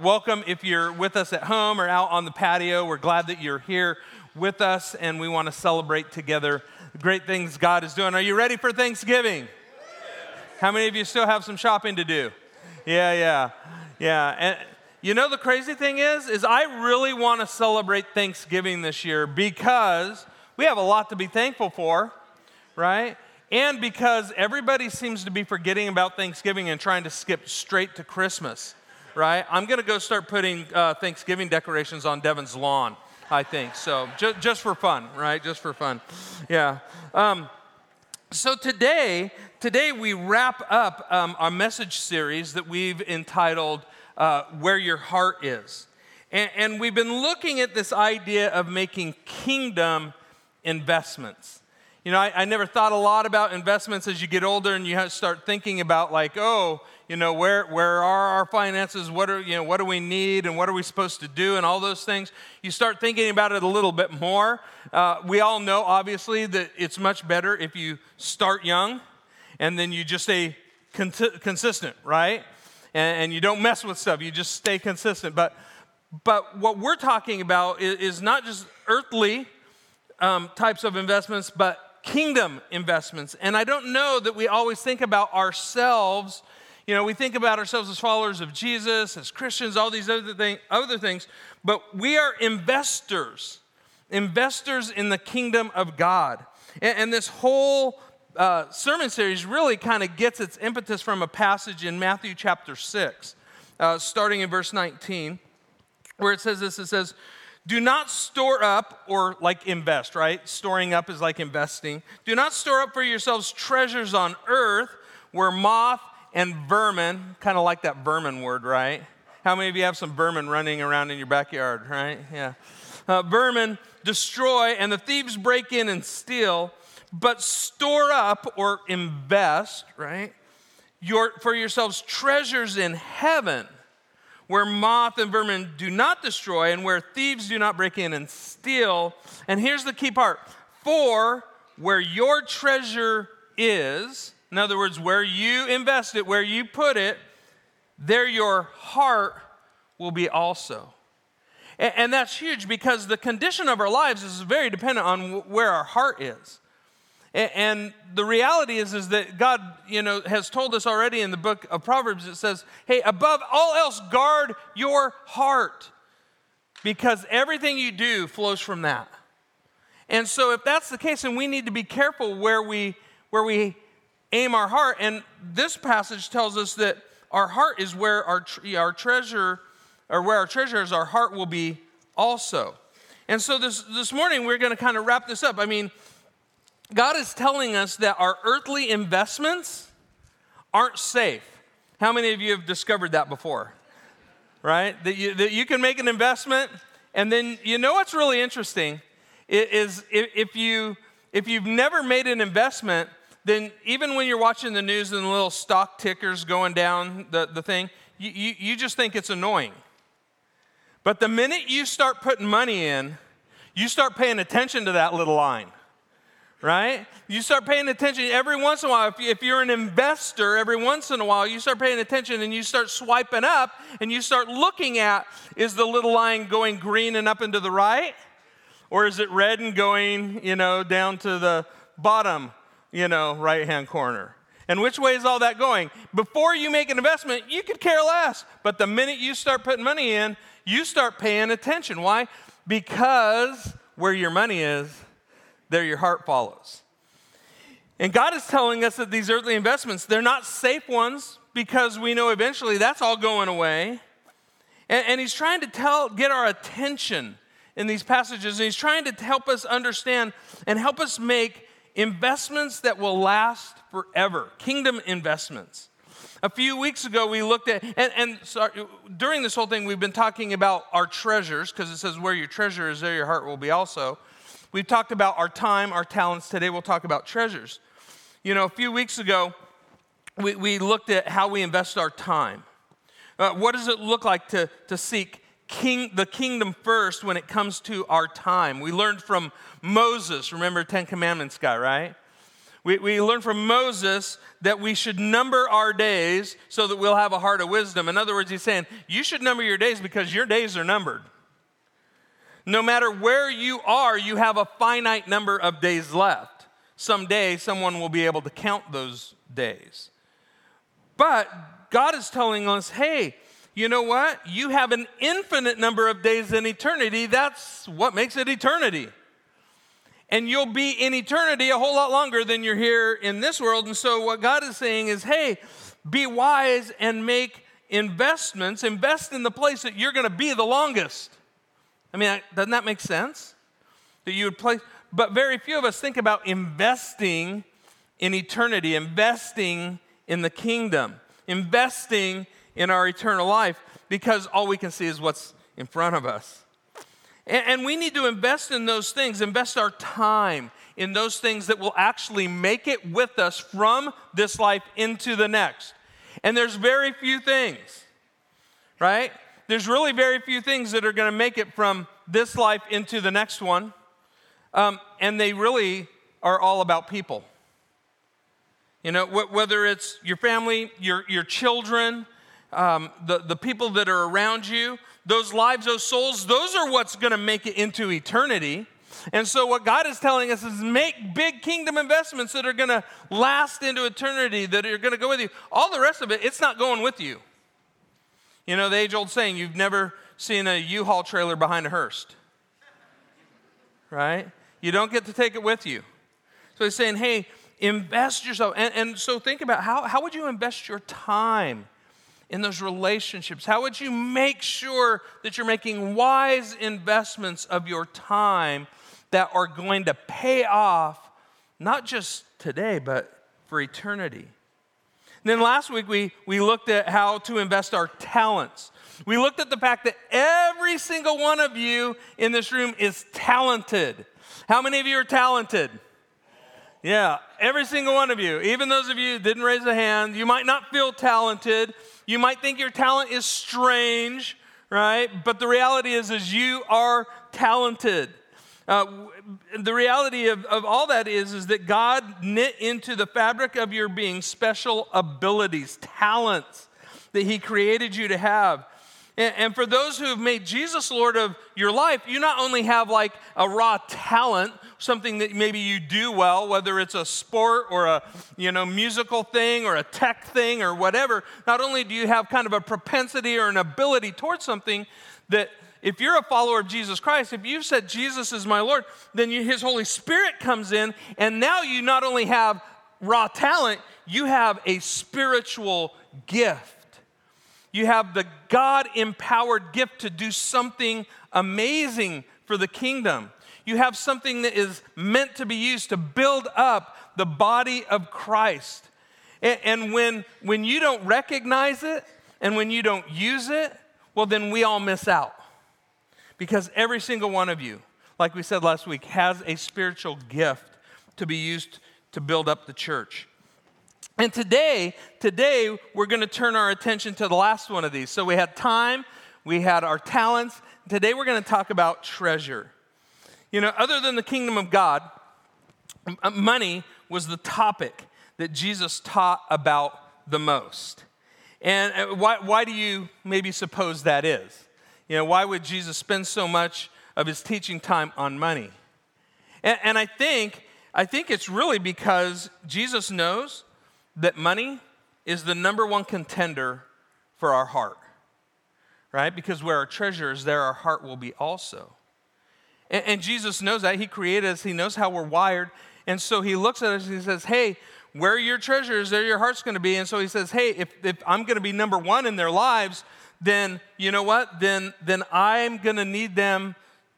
welcome if you're with us at home or out on the patio. We're glad that you're here with us, and we want to celebrate together the great things God is doing. Are you ready for Thanksgiving? How many of you still have some shopping to do? Yeah, yeah, yeah. And you know the crazy thing is, is I really want to celebrate Thanksgiving this year because we have a lot to be thankful for, right? And because everybody seems to be forgetting about Thanksgiving and trying to skip straight to Christmas, right? I'm going to go start putting uh, Thanksgiving decorations on Devin's lawn, I think. So ju- just for fun, right? Just for fun. Yeah. Um, so today, today we wrap up um, our message series that we've entitled uh, "Where Your Heart Is," and, and we've been looking at this idea of making kingdom investments. You know, I, I, never thought a lot about investments as you get older and you start thinking about like, oh, you know, where, where are our finances? What are, you know, what do we need and what are we supposed to do and all those things. You start thinking about it a little bit more. Uh, we all know, obviously, that it's much better if you start young and then you just stay con- consistent, right? And, and, you don't mess with stuff. You just stay consistent. But, but what we're talking about is, is not just earthly um, types of investments, but kingdom investments. And I don't know that we always think about ourselves. You know, we think about ourselves as followers of Jesus, as Christians, all these other, thing, other things, but we are investors, investors in the kingdom of God. And, and this whole uh, sermon series really kind of gets its impetus from a passage in Matthew chapter 6, uh, starting in verse 19, where it says this it says, do not store up or like invest, right? Storing up is like investing. Do not store up for yourselves treasures on earth where moth and vermin, kind of like that vermin word, right? How many of you have some vermin running around in your backyard, right? Yeah. Uh, vermin destroy and the thieves break in and steal, but store up or invest, right? Your, for yourselves treasures in heaven where moth and vermin do not destroy, and where thieves do not break in and steal. And here's the key part for where your treasure is, in other words, where you invest it, where you put it, there your heart will be also. And, and that's huge because the condition of our lives is very dependent on where our heart is. And the reality is, is that God, you know, has told us already in the book of Proverbs, it says, hey, above all else, guard your heart because everything you do flows from that. And so if that's the case, then we need to be careful where we, where we aim our heart. And this passage tells us that our heart is where our, our treasure, or where our treasure is, our heart will be also. And so this, this morning, we're going to kind of wrap this up. I mean, God is telling us that our earthly investments aren't safe. How many of you have discovered that before? Right? That you, that you can make an investment, and then you know what's really interesting is if, you, if you've never made an investment, then even when you're watching the news and the little stock tickers going down the, the thing, you, you, you just think it's annoying. But the minute you start putting money in, you start paying attention to that little line right? You start paying attention every once in a while. If, you, are an investor, every once in a while, you start paying attention and you start swiping up and you start looking at is the little line going green and up and to the right? Or is it red and going, you know, down to the bottom, you know, right hand corner? And which way is all that going? Before you make an investment, you could care less. But the minute you start putting money in, you start paying attention. Why? Because where your money is, there your heart follows. And God is telling us that these earthly investments, they're not safe ones because we know eventually that's all going away. And, and He's trying to tell, get our attention in these passages, and He's trying to help us understand and help us make investments that will last forever, kingdom investments. A few weeks ago, we looked at, and, and sorry, during this whole thing, we've been talking about our treasures, because it says, Where your treasure is, there your heart will be also. We've talked about our time, our talents. Today we'll talk about treasures. You know, a few weeks ago, we, we looked at how we invest our time. Uh, what does it look like to, to seek king, the kingdom first when it comes to our time? We learned from Moses, remember Ten Commandments guy, right? We, we learn from Moses that we should number our days so that we'll have a heart of wisdom. In other words, he's saying, you should number your days because your days are numbered. No matter where you are, you have a finite number of days left. Someday, someone will be able to count those days. But God is telling us, hey, you know what? You have an infinite number of days in eternity. That's what makes it eternity. And you'll be in eternity a whole lot longer than you're here in this world. And so, what God is saying is, hey, be wise and make investments. Invest in the place that you're going to be the longest. I mean, doesn't that make sense? That you would place, but very few of us think about investing in eternity, investing in the kingdom, investing in our eternal life, because all we can see is what's in front of us. And, and we need to invest in those things, invest our time in those things that will actually make it with us from this life into the next. And there's very few things, right? there's really very few things that are going to make it from this life into the next one. Um, and they really are all about people. You know, wh- whether it's your family, your, your children, um, the, the people that are around you, those lives, those souls, those are what's going to make it into eternity. And so, what God is telling us is make big kingdom investments that are going to last into eternity, that are going to go with you. All the rest of it, it's not going with you. You know, the age old saying, you've never seen a U Haul trailer behind a hearse. Right? You don't get to take it with you. So he's saying, hey, invest yourself. And, and so think about how, how would you invest your time in those relationships? How would you make sure that you're making wise investments of your time that are going to pay off not just today, but for eternity? And then last week, we, we looked at how to invest our talents. We looked at the fact that every single one of you in this room is talented. How many of you are talented? Yeah, every single one of you. Even those of you didn't raise a hand, you might not feel talented. You might think your talent is strange, right? But the reality is, is you are talented. Uh, the reality of, of all that is, is that God knit into the fabric of your being special abilities, talents that He created you to have. And, for those who have made Jesus Lord of your life, you not only have like a raw talent, something that maybe you do well, whether it's a sport or a you know musical thing or a tech thing or whatever. Not only do you have kind of a propensity or an ability towards something that if you're a follower of Jesus Christ, if you've said Jesus is my Lord, then you, His Holy Spirit comes in, and now you not only have raw talent, you have a spiritual gift. You have the God empowered gift to do something amazing for the kingdom. You have something that is meant to be used to build up the body of Christ. And, and when, when you don't recognize it and when you don't use it, well, then we all miss out. Because every single one of you, like we said last week, has a spiritual gift to be used to build up the church. And today, today we're going to turn our attention to the last one of these. So we had time, we had our talents. Today we're going to talk about treasure. You know, other than the kingdom of God, money was the topic that Jesus taught about the most. And uh, why, why do you maybe suppose that is? You know, why would Jesus spend so much of his teaching time on money? And, and I think, I think it's really because Jesus knows that money is the number one contender for our heart, right? Because where our treasure is, there our heart will be also. And, and, Jesus knows that. He created us, He knows how we're wired. And so He looks at us and He says, Hey, where your treasure is, there your heart's gonna be. And so He says, Hey, if, if I'm gonna be number one in their lives, then you know what? Then, then I'm going to need them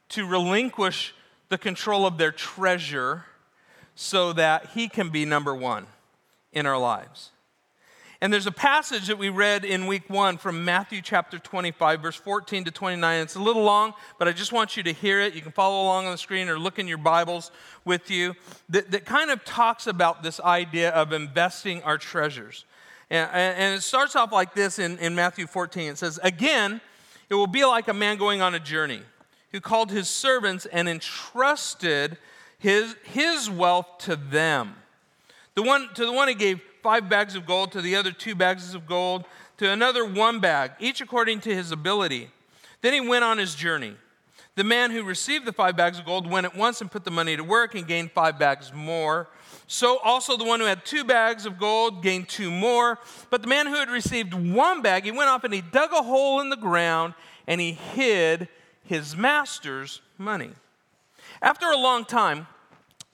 to relinquish the control of their treasure so that He can be number one in our lives. And there's a passage that we read in week one from Matthew chapter 25, verse 14 to 29. It's a little long, but I just want you to hear it. You can follow along on the screen or look in your Bibles with you that, that kind of talks about this idea of investing our treasures. And, and it starts off like this in, in Matthew 14. It says, Again, it will be like a man going on a journey who called his servants and entrusted his, his wealth to them. The one, to the one he gave five bags of gold, to the other two bags of gold, to another one bag, each according to his ability. Then he went on his journey. The man who received the five bags of gold went at once and put the money to work and gained five bags more. So also the one who had two bags of gold gained two more. But the man who had received one bag, he went off and he dug a hole in the ground and he hid his master's money. After a long time,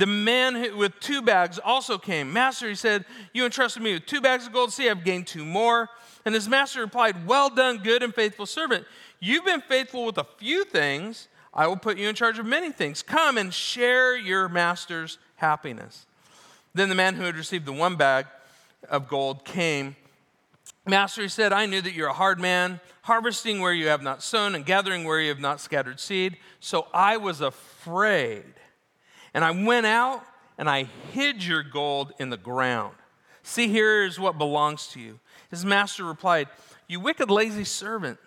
The man with two bags also came. Master, he said, You entrusted me with two bags of gold. See, I've gained two more. And his master replied, Well done, good and faithful servant. You've been faithful with a few things. I will put you in charge of many things. Come and share your master's happiness. Then the man who had received the one bag of gold came. Master, he said, I knew that you're a hard man, harvesting where you have not sown and gathering where you have not scattered seed. So I was afraid. And I went out and I hid your gold in the ground. See, here is what belongs to you. His master replied, You wicked, lazy servant,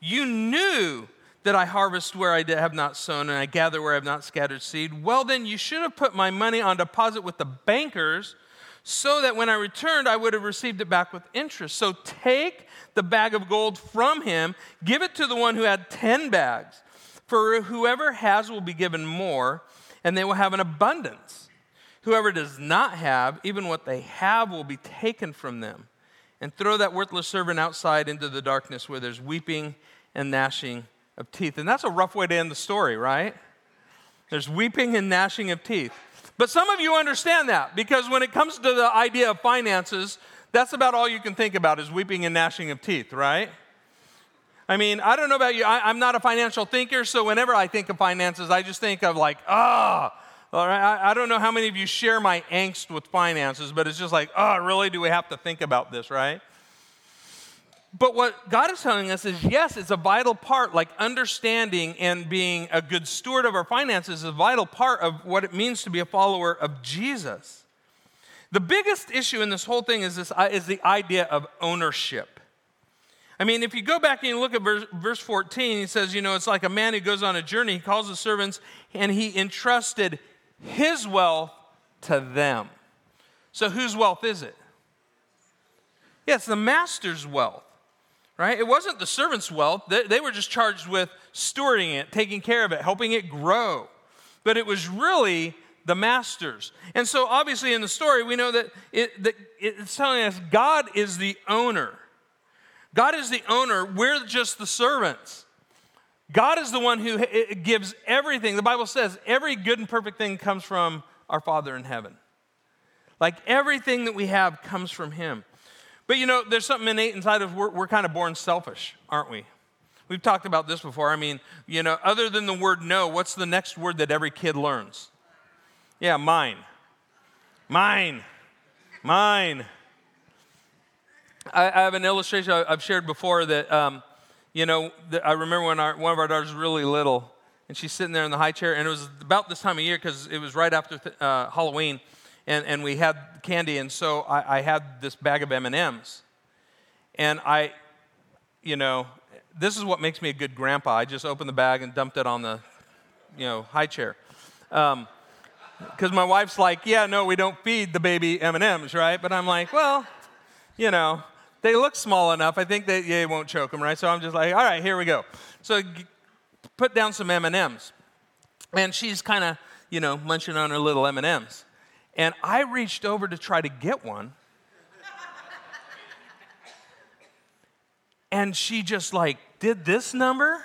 you knew that I harvest where I have not sown and I gather where I have not scattered seed. Well, then you should have put my money on deposit with the bankers so that when I returned, I would have received it back with interest. So take the bag of gold from him, give it to the one who had 10 bags. For whoever has will be given more, and they will have an abundance. Whoever does not have, even what they have will be taken from them. And throw that worthless servant outside into the darkness where there's weeping and gnashing of teeth. And that's a rough way to end the story, right? There's weeping and gnashing of teeth. But some of you understand that because when it comes to the idea of finances, that's about all you can think about is weeping and gnashing of teeth, right? I mean, I don't know about you. I, am not a financial thinker, so whenever I think of finances, I just think of like, ah. Oh, all right, I, I don't know how many of you share my angst with finances, but it's just like, oh, really? Do we have to think about this, right? But what God is telling us is yes, it's a vital part, like understanding and being a good steward of our finances is a vital part of what it means to be a follower of Jesus. The biggest issue in this whole thing is, this, is the idea of ownership. I mean, if you go back and you look at verse, verse 14, he says, you know, it's like a man who goes on a journey, he calls the servants, and he entrusted his wealth to them. So, whose wealth is it? Yeah, it's the master's wealth, right? It wasn't the servant's wealth. They, they were just charged with stewarding it, taking care of it, helping it grow. But it was really the masters. And so, obviously, in the story, we know that, it, that it's telling us God is the owner. God is the owner, we're just the servants. God is the one who eh, eh, gives everything. The Bible says every good and perfect thing comes from our Father in heaven. Like everything that we have comes from Him. But you know, there's something innate inside of we're, we're kind of born selfish, aren't we? We've talked about this before. I mean, you know, other than the word no, what's the next word that every kid learns? Yeah, mine. Mine. Mine. I, I have an illustration I've shared before that, um, you know, that I remember when our, one of our daughters was really little, and she's sitting there in the high chair, and it was about this time of year because it was right after th- uh, Halloween, and, and we had candy, and so I, I had this bag of M&Ms. And I, you know, this is what makes me a good grandpa. I just opened the bag and dumped it on the, you know, high chair. Um, because my wife's like, yeah, no, we don't feed the baby M&Ms, right? But I'm like, well, you know, they look small enough. I think that yeah, won't choke them, right? So I'm just like, all right, here we go. So g- put down some M&Ms. And she's kind of, you know, munching on her little M&Ms. And I reached over to try to get one. and she just like did this number.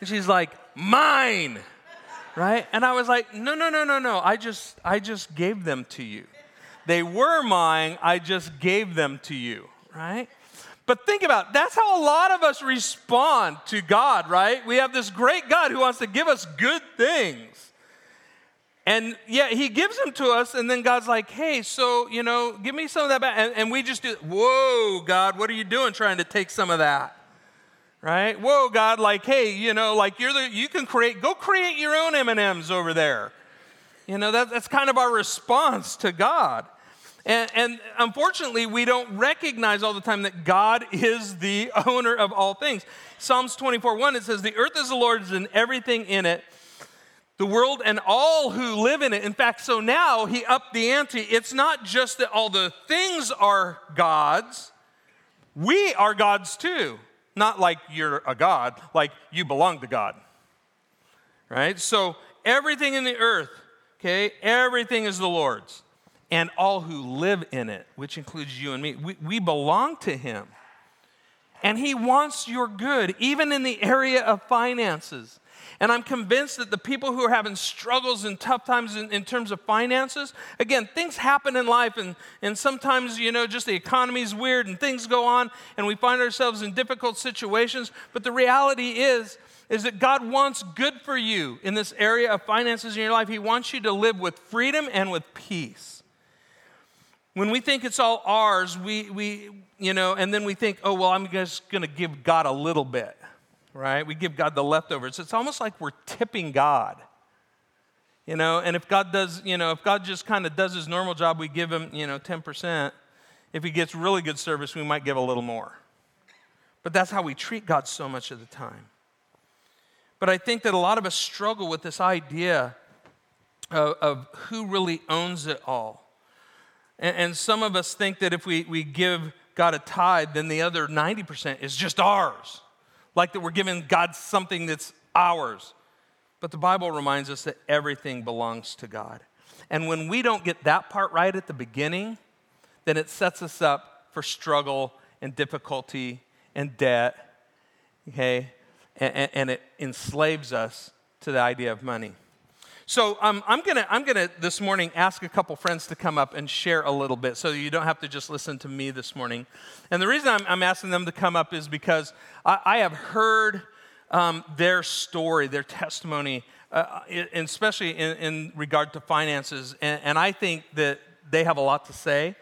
And she's like, mine. Right? And I was like, no, no, no, no, no. I just I just gave them to you. They were mine. I just gave them to you right? But think about it. that's how a lot of us respond to God, right? We have this great God who wants to give us good things. And yeah, he gives them to us, and then God's like, hey, so, you know, give me some of that back. And, and we just do, whoa, God, what are you doing trying to take some of that? right? Whoa, God, like, hey, you know, like you're the, you can create, go create your own M&Ms over there. You know, that, that's kind of our response to God. And, and, unfortunately, we don't recognize all the time that God is the owner of all things. Psalms 24 1, it says, The earth is the Lord's and everything in it, the world and all who live in it. In fact, so now he upped the ante. It's not just that all the things are God's, we are God's too. Not like you're a God, like you belong to God. Right? So everything in the earth, okay, everything is the Lord's. And all who live in it, which includes you and me, we, we belong to Him. And He wants your good, even in the area of finances. And I'm convinced that the people who are having struggles and tough times in, in, terms of finances, again, things happen in life, and, and sometimes, you know, just the economy is weird and things go on, and we find ourselves in difficult situations. But the reality is, is that God wants good for you in this area of finances in your life. He wants you to live with freedom and with peace. When we think it's all ours, we, we you know, and then we think, oh, well, I'm just going to give God a little bit right? We give God the leftovers. It's almost like we're tipping God. You know, and if God does, you know, if God just kind of does his normal job, we give him, you know, 10%. If he gets really good service, we might give a little more. But that's how we treat God so much of the time. But I think that a lot of us struggle with this idea of, of who really owns it all. And, and some of us think that if we, we give God a tithe, then the other 90% is just ours like that we're giving God something that's ours. But the Bible reminds us that everything belongs to God. And when we don't get that part right at the beginning, then it sets us up for struggle and difficulty and debt, okay? And, and it enslaves us to the idea of money. So um, I'm gonna I'm gonna this morning ask a couple friends to come up and share a little bit, so you don't have to just listen to me this morning. And the reason I'm, I'm asking them to come up is because I, I have heard um, their story, their testimony, uh, especially in, in, regard to finances, and, and, I think that they have a lot to say.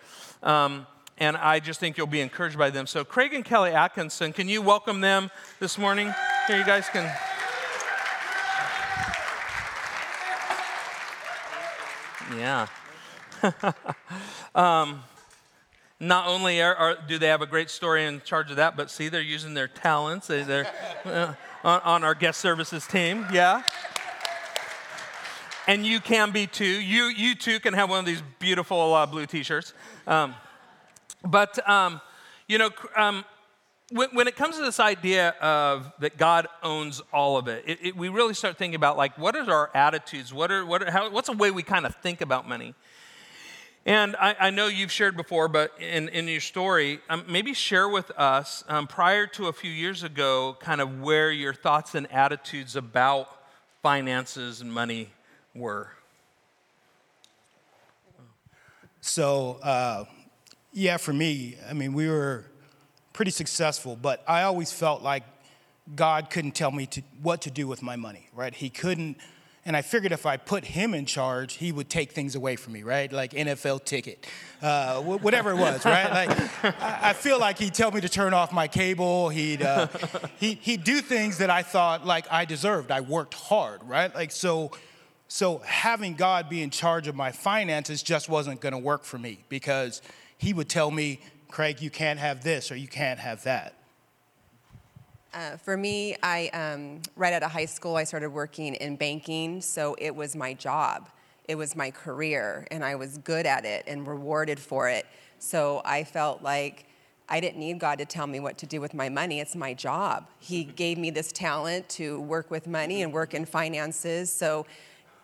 Um, and I just think you'll be encouraged by them. So, Craig and Kelly Atkinson, can you welcome them this morning? Here, you guys can. Yeah. um, not only are, are, do they have a great story in charge of that, but see, they're using their talents. They, are uh, on, on, our guest services team. Yeah. And you can be too. You, you too can have one of these beautiful uh, blue t shirts. Um, but, um, you know, um, when, when, it comes to this idea of that God owns all of it, it, it we really start thinking about like, what are our attitudes? What are, what are, how, what's a way we kind of think about money? And I, I, know you've shared before, but in, in your story, um, maybe share with us um, prior to a few years ago, kind of where your thoughts and attitudes about finances and money were. So, uh, yeah, for me, I mean, we were pretty successful, but I always felt like God couldn't tell me to, what to do with my money, right? He couldn't and I figured if I put him in charge, he would take things away from me, right? Like NFL ticket, uh, whatever it was, right? Like I, feel like he'd tell me to turn off my cable. He'd uh, he, he'd do things that I thought like I deserved. I worked hard, right? Like so. So having God be in charge of my finances just wasn't going to work for me because he would tell me, Craig, you can't have this or you can't have that. Uh, for me, I um, right out of high school, I started working in banking, so it was my job, it was my career, and I was good at it and rewarded for it. So I felt like I didn't need God to tell me what to do with my money. It's my job. He gave me this talent to work with money and work in finances. So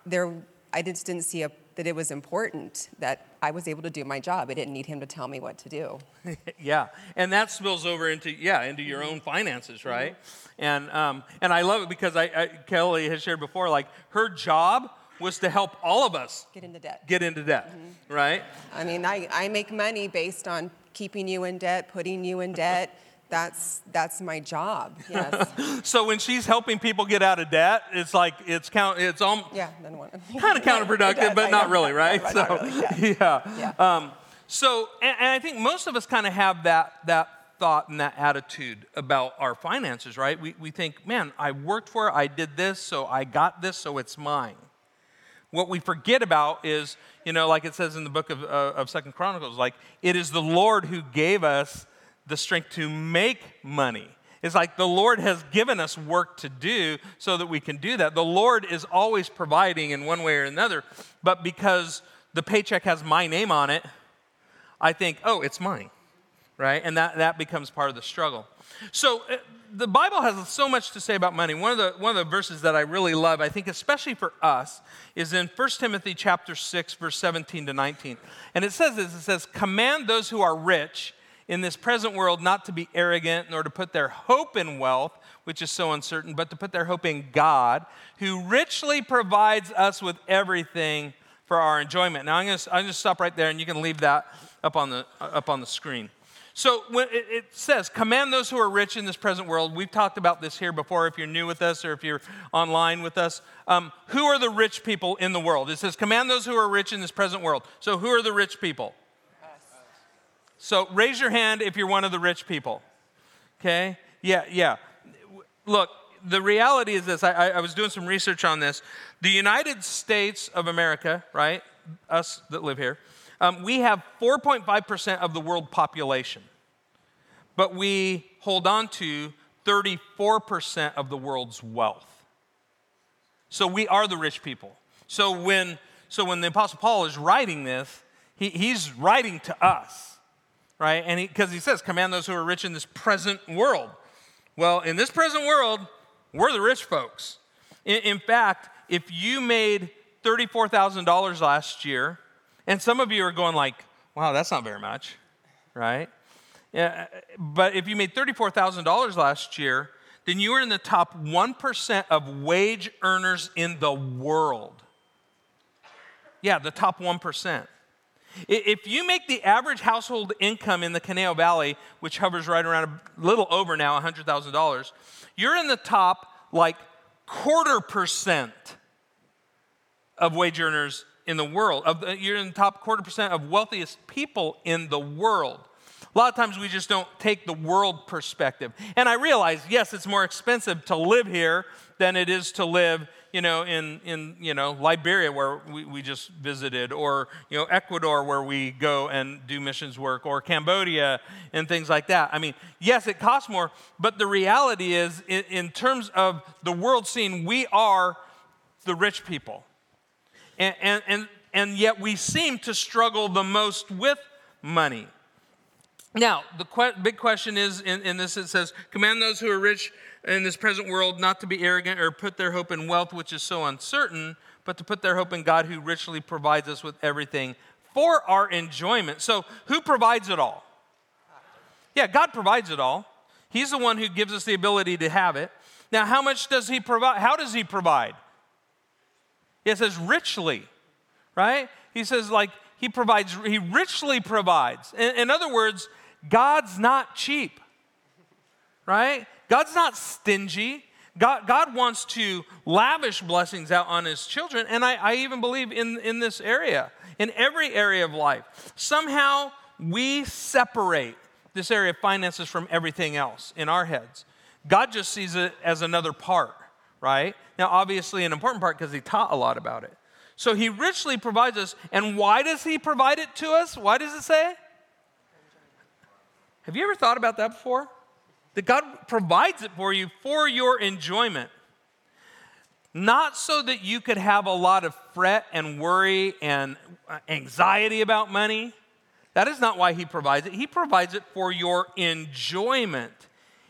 there, I just didn't see a that it was important that I was able to do my job. I didn't need him to tell me what to do. yeah, and that spills over into yeah into your own finances, right? Mm-hmm. And um, and I love it because I, I, Kelly has shared before, like her job was to help all of us get into debt. Get into debt, mm-hmm. right? I mean, I, I make money based on keeping you in debt, putting you in debt that's that's my job. Yes. so when she's helping people get out of debt, it's like it's count. It's all yeah, then kind of counterproductive, does, but not really, right? So not really, yeah. yeah. yeah. Um, so and, and, I think most of us kind of have that that thought and that attitude about our finances, right? We, we think, man, I worked for it, I did this, so I got this, so it's mine. What we forget about is, you know, like it says in the book of, uh, of Second Chronicles, like it is the Lord who gave us the strength to make money. It's like the Lord has given us work to do so that we can do that. The Lord is always providing in one way or another, but because the paycheck has my name on it, I think, oh, it's mine, right? And that, that becomes part of the struggle. So uh, the Bible has so much to say about money. One of, the, one of the verses that I really love, I think especially for us, is in 1 Timothy chapter 6, verse 17 to 19. And it says this, it says, command those who are rich in this present world not to be arrogant nor to put their hope in wealth, which is so uncertain, but to put their hope in God, who richly provides us with everything for our enjoyment. Now, I'm going to, I'm going to stop right there, and you can leave that up on the, up on the screen. So when it, says, command those who are rich in this present world. We've talked about this here before if you're new with us or if you're online with us. Um, who are the rich people in the world? It says, command those who are rich in this present world. So who are the rich people? So raise your hand if you're one of the rich people. Okay? Yeah, yeah. Look, the reality is this I, I, was doing some research on this. The United States of America, right? Us that live here, um, we have 4.5% of the world population, but we hold on to 34% of the world's wealth. So we are the rich people. So when, so when the Apostle Paul is writing this, he, he's writing to us right? And because he, he, says, command those who are rich in this present world. Well, in this present world, we're the rich folks. In, in fact, if you made $34,000 last year, and some of you are going like, wow, that's not very much, right? Yeah, but if you made $34,000 last year, then you were in the top 1% of wage earners in the world. Yeah, the top 1%. If you make the average household income in the Conejo Valley, which hovers right around a little over now $100,000, you're in the top like quarter percent of wage earners in the world. You're in the top quarter percent of wealthiest people in the world. A lot of times we just don't take the world perspective. And I realize, yes, it's more expensive to live here than it is to live you know, in, in you know, Liberia where we, we just visited, or, you know, Ecuador where we go and do missions work, or Cambodia and things like that. I mean, yes, it costs more, but the reality is, in, in terms of the world scene, we are the rich people. And, and, and, and yet we seem to struggle the most with money. Now, the que- big question is in, in this it says, Command those who are rich in this present world not to be arrogant or put their hope in wealth, which is so uncertain, but to put their hope in God who richly provides us with everything for our enjoyment. So, who provides it all? Yeah, God provides it all. He's the one who gives us the ability to have it. Now, how much does He provide? How does He provide? It says richly, right? He says, like, He provides, He richly provides. In, in other words, God's not cheap, right? God's not stingy. God, God wants to lavish blessings out on his children. And I, I even believe in, in this area, in every area of life. Somehow we separate this area of finances from everything else in our heads. God just sees it as another part, right? Now, obviously, an important part because he taught a lot about it. So he richly provides us. And why does he provide it to us? Why does it say? Have you ever thought about that before? That God provides it for you for your enjoyment. Not so that you could have a lot of fret and worry and anxiety about money. That is not why He provides it. He provides it for your enjoyment.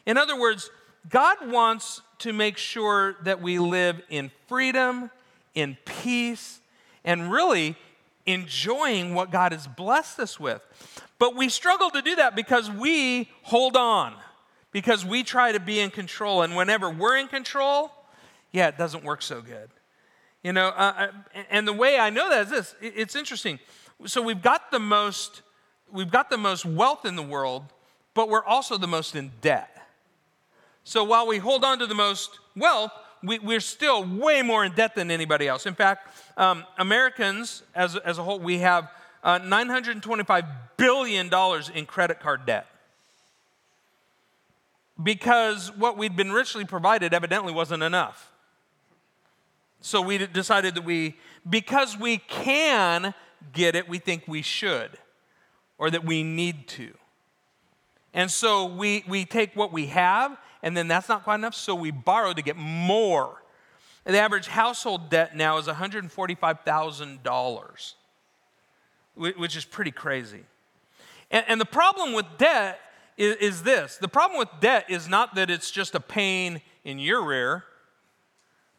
In other words, God wants to make sure that we live in freedom, in peace, and really enjoying what God has blessed us with. But we struggle to do that because we hold on because we try to be in control. And whenever we're in control, yeah, it doesn't work so good. You know, uh, uh and the way I know that is this it's interesting. So we've got the most, we've got the most wealth in the world, but we're also the most in debt. So while we hold on to the most wealth, we, are still way more in debt than anybody else. In fact, um, Americans as, as a whole, we have uh, $925 billion in credit card debt. Because what we'd been richly provided evidently wasn't enough. So we decided that we, because we can get it, we think we should or that we need to. And so we, we take what we have, and then that's not quite enough, so we borrow to get more. The average household debt now is $145,000, which is pretty crazy. And, and, the problem with debt is, is this the problem with debt is not that it's just a pain in your rear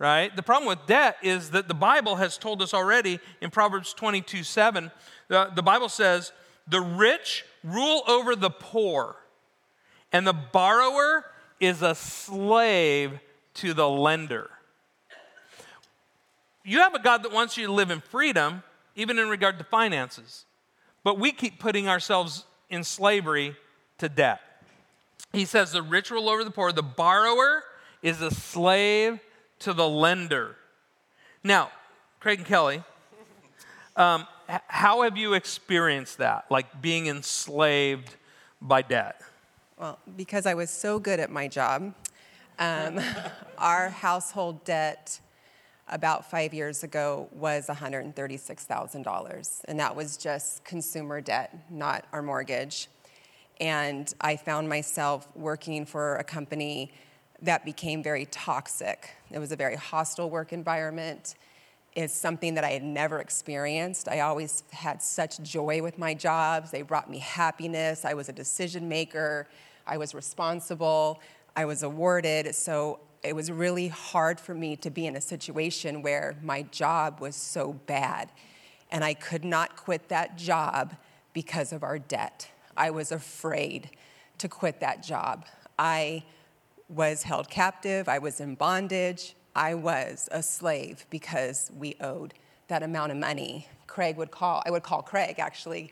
right? The problem with debt is that the Bible has told us already in Proverbs 22 7, the, the Bible says, The rich rule over the poor, and the borrower is a slave to the lender. You have a God that wants you to live in freedom, even in regard to finances, but we keep putting ourselves in slavery to debt. He says, The rich rule over the poor, the borrower is a slave to the lender. Now, Craig and Kelly, um, how have you experienced that, like being enslaved by debt? Well, because I was so good at my job, um, our household debt about five years ago was $136,000, and that was just consumer debt, not our mortgage. And I found myself working for a company that became very toxic. It was a very hostile work environment. It's something that I had never experienced. I always had such joy with my jobs. They brought me happiness. I was a decision maker. I was responsible. I was awarded. So it was really hard for me to be in a situation where my job was so bad. And I could not quit that job because of our debt. I was afraid to quit that job. I was held captive, I was in bondage, I was a slave because we owed that amount of money. Craig would call, I would call Craig actually,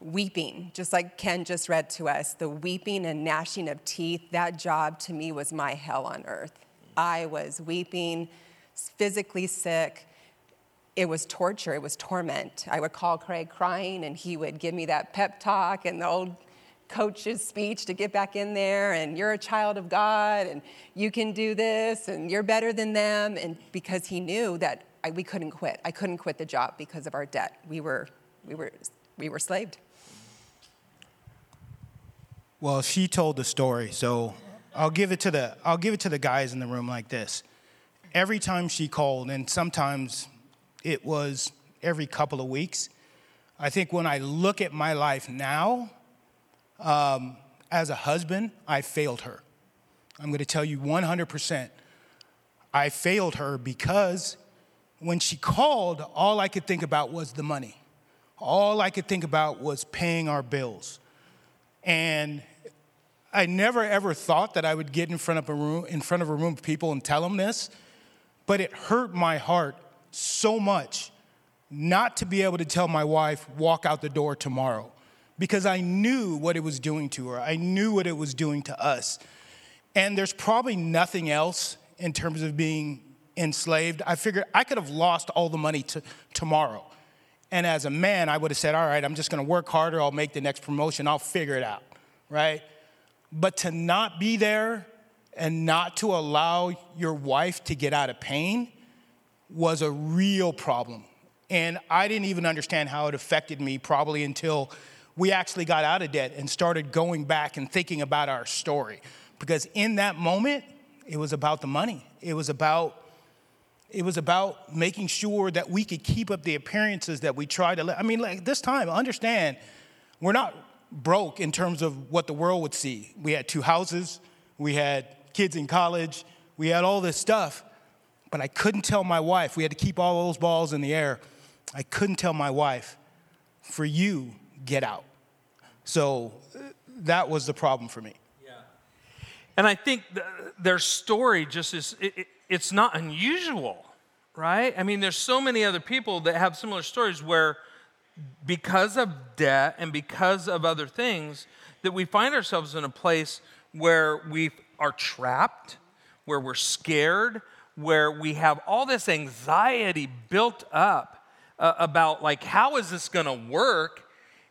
weeping, just like Ken just read to us, the weeping and gnashing of teeth. That job to me was my hell on earth. I was weeping, physically sick. It was torture, it was torment. I would call Craig crying, and he would give me that pep talk and the old coach's speech to get back in there and you're a child of God and you can do this and you're better than them. And because he knew that I, we couldn't quit. I couldn't quit the job because of our debt. We were, we were, we were slaved. Well, she told the story, so I'll give it to the I'll give it to the guys in the room like this. Every time she called, and sometimes it was every couple of weeks. I think when I look at my life now, um, as a husband, I failed her. I'm going to tell you 100%. I failed her because when she called, all I could think about was the money. All I could think about was paying our bills. And I never ever thought that I would get in front of a room in front of a room of people and tell them this, but it hurt my heart so much not to be able to tell my wife walk out the door tomorrow because I knew what it was doing to her. I knew what it was doing to us. And there's probably nothing else in terms of being enslaved. I figured I could have lost all the money to, tomorrow. And as a man, I would have said, All right, I'm just gonna work harder. I'll make the next promotion. I'll figure it out, right? But to not be there and not to allow your wife to get out of pain was a real problem. And I didn't even understand how it affected me probably until we actually got out of debt and started going back and thinking about our story. Because in that moment, it was about the money. It was about it was about making sure that we could keep up the appearances that we tried to. I mean, like this time, understand, we're not broke in terms of what the world would see. We had two houses, we had kids in college, we had all this stuff, but I couldn't tell my wife. We had to keep all those balls in the air. I couldn't tell my wife, for you, get out. So that was the problem for me. Yeah. And I think their story just is, it, it, it's not unusual, right? I mean, there's so many other people that have similar stories where because of debt and because of other things, that we find ourselves in a place where we are trapped, where we're scared, where we have all this anxiety built up uh, about like how is this going to work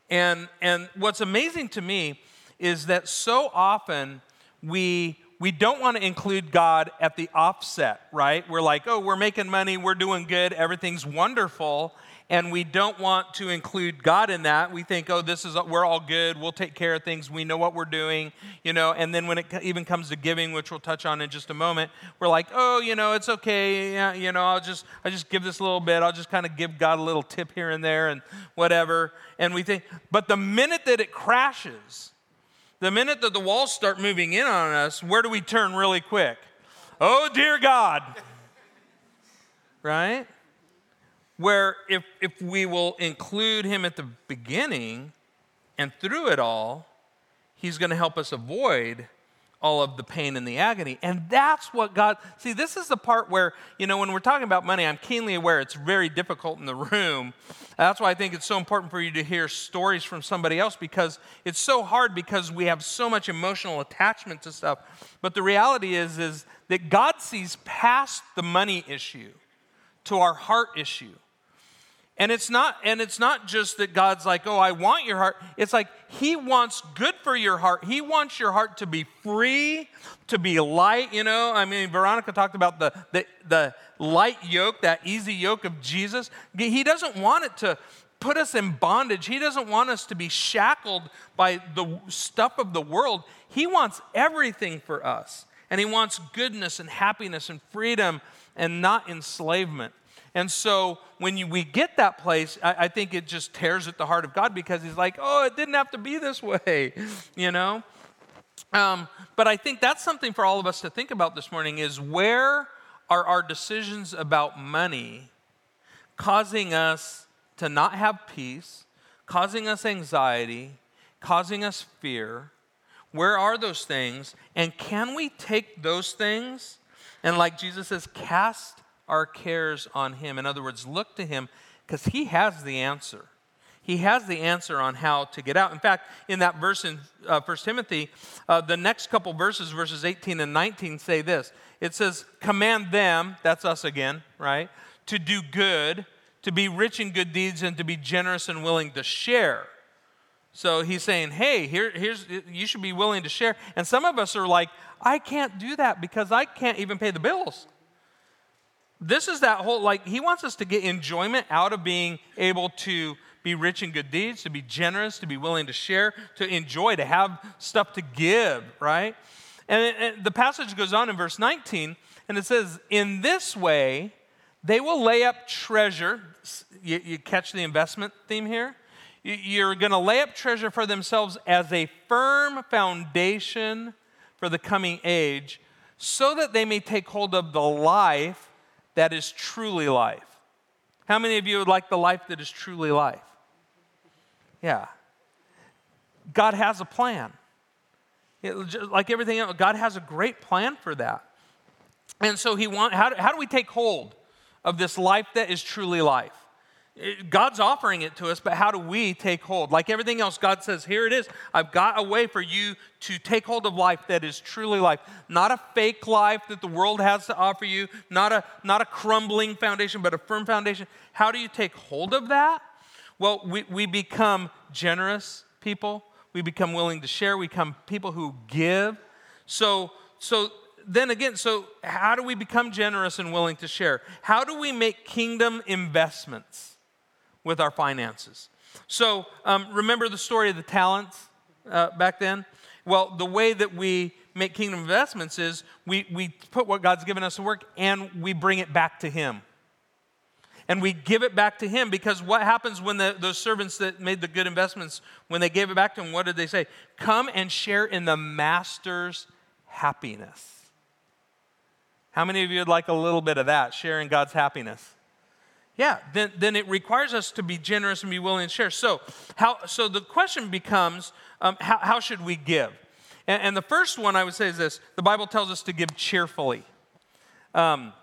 and, and what's amazing to me is that so often we we don't want to include God at the offset, right? We're like, oh, we're making money, we're doing good, everything's wonderful, and we don't want to include God in that. We think, oh, this is we're all good, we'll take care of things, we know what we're doing, you know. And then when it even comes to giving, which we'll touch on in just a moment, we're like, oh, you know, it's okay, yeah, you know, I'll just I just give this a little bit, I'll just kind of give God a little tip here and there and whatever. And we think, but the minute that it crashes the minute that the walls start moving in on us, where do we turn really quick? Oh, dear God. right? Where if, if we will include him at the beginning and through it all, he's going to help us avoid all of the pain and the agony. And that's what God, see, this is the part where, you know, when we're talking about money, I'm keenly aware it's very difficult in the room. That's why I think it's so important for you to hear stories from somebody else because it's so hard because we have so much emotional attachment to stuff. But the reality is, is that God sees past the money issue to our heart issue. And it's not and it's not just that God's like, "Oh, I want your heart." It's like he wants good for your heart. He wants your heart to be free, to be light, you know? I mean, Veronica talked about the the, the light yoke, that easy yoke of Jesus. He doesn't want it to put us in bondage. He doesn't want us to be shackled by the stuff of the world. He wants everything for us. And he wants goodness and happiness and freedom and not enslavement. And so when you, we get that place, I, I, think it just tears at the heart of God because He's like, oh, it didn't have to be this way, you know? Um, but I think that's something for all of us to think about this morning is where are our decisions about money causing us to not have peace, causing us anxiety, causing us fear? Where are those things? And can we take those things and, like Jesus says, cast our cares on Him. In other words, look to Him because He has the answer. He has the answer on how to get out. In fact, in that verse in uh, 1 Timothy, uh, the next couple verses, verses 18 and 19, say this It says, Command them, that's us again, right, to do good, to be rich in good deeds, and to be generous and willing to share. So he's saying, hey, here, here's, you should be willing to share. And some of us are like, I can't do that because I can't even pay the bills. This is that whole, like, he wants us to get enjoyment out of being able to be rich in good deeds, to be generous, to be willing to share, to enjoy, to have stuff to give, right? And, and the passage goes on in verse 19, and it says, In this way, they will lay up treasure. You, you catch the investment theme here? You're going to lay up treasure for themselves as a firm foundation for the coming age, so that they may take hold of the life that is truly life. How many of you would like the life that is truly life? Yeah. God has a plan. It, like everything else, God has a great plan for that. And so he want, how, do, how do we take hold of this life that is truly life? God's offering it to us, but how do we take hold? Like everything else, God says, Here it is. I've got a way for you to take hold of life that is truly life. Not a fake life that the world has to offer you, not a, not a crumbling foundation, but a firm foundation. How do you take hold of that? Well, we, we become generous people, we become willing to share, we become people who give. So, so then again, so how do we become generous and willing to share? How do we make kingdom investments? With our finances. So, um, remember the story of the talents uh, back then? Well, the way that we make kingdom investments is we, we put what God's given us to work and we bring it back to Him. And we give it back to Him because what happens when the, those servants that made the good investments, when they gave it back to Him, what did they say? Come and share in the Master's happiness. How many of you would like a little bit of that, sharing God's happiness? Yeah, then, then it requires us to be generous and be willing to share. So, how, so the question becomes um, how, how, should we give? And, and, the first one I would say is this the Bible tells us to give cheerfully. Um,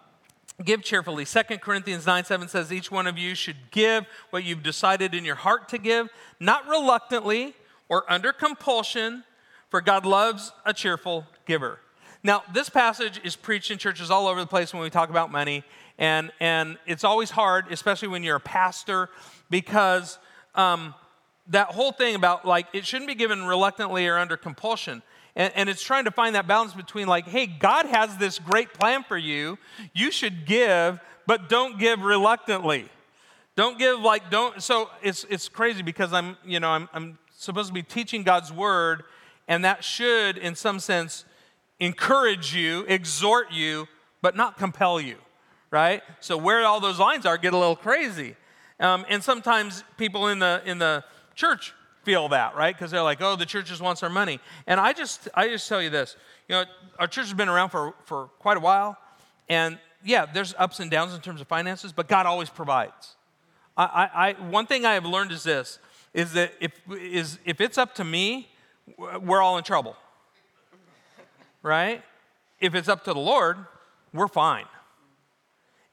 give cheerfully. 2 Corinthians 9 7 says, Each one of you should give what you've decided in your heart to give, not reluctantly or under compulsion, for God loves a cheerful giver. Now, this passage is preached in churches all over the place when we talk about money, and, and it's always hard, especially when you're a pastor, because um, that whole thing about like it shouldn't be given reluctantly or under compulsion. And, and it's trying to find that balance between, like, hey, God has this great plan for you. You should give, but don't give reluctantly. Don't give like don't. So it's it's crazy because I'm you know I'm I'm supposed to be teaching God's word, and that should in some sense encourage you, exhort you, but not compel you, right? So where all those lines are get a little crazy, um, and sometimes people in the in the church feel that, right? Because they're like, oh, the church just wants our money. And I just, I just tell you this, you know, our church has been around for, for quite a while. And yeah, there's ups and downs in terms of finances, but God always provides. I, I, I one thing I have learned is this, is that if, is if it's up to me, we're all in trouble. Right? If it's up to the Lord, we're fine.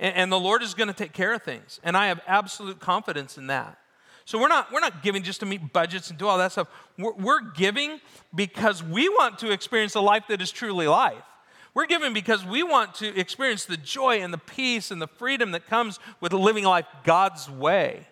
And, and the Lord is going to take care of things. And I have absolute confidence in that. So we're not, we're not giving just to meet budgets and do all that stuff. We're, we're giving because we want to experience a life that is truly life. We're giving because we want to experience the joy and the peace and the freedom that comes with living life God's way.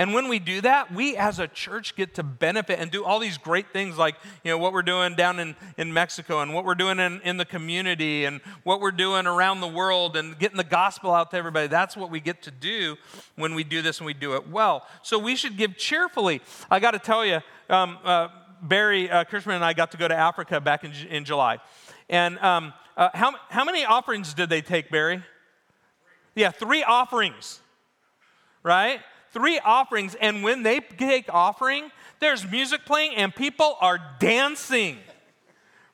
And when we do that, we as a church get to benefit and do all these great things like, you know, what we're doing down in, in Mexico and what we're doing in, in the community and what we're doing around the world and getting the gospel out to everybody. That's what we get to do when we do this and we do it well. So we should give cheerfully. I got to tell you, um, uh, Barry uh, Kirschman and I got to go to Africa back in, in July. And um, uh, how, how many offerings did they take, Barry? Yeah, three offerings, right? Three offerings, and when they take offering, there's music playing and people are dancing.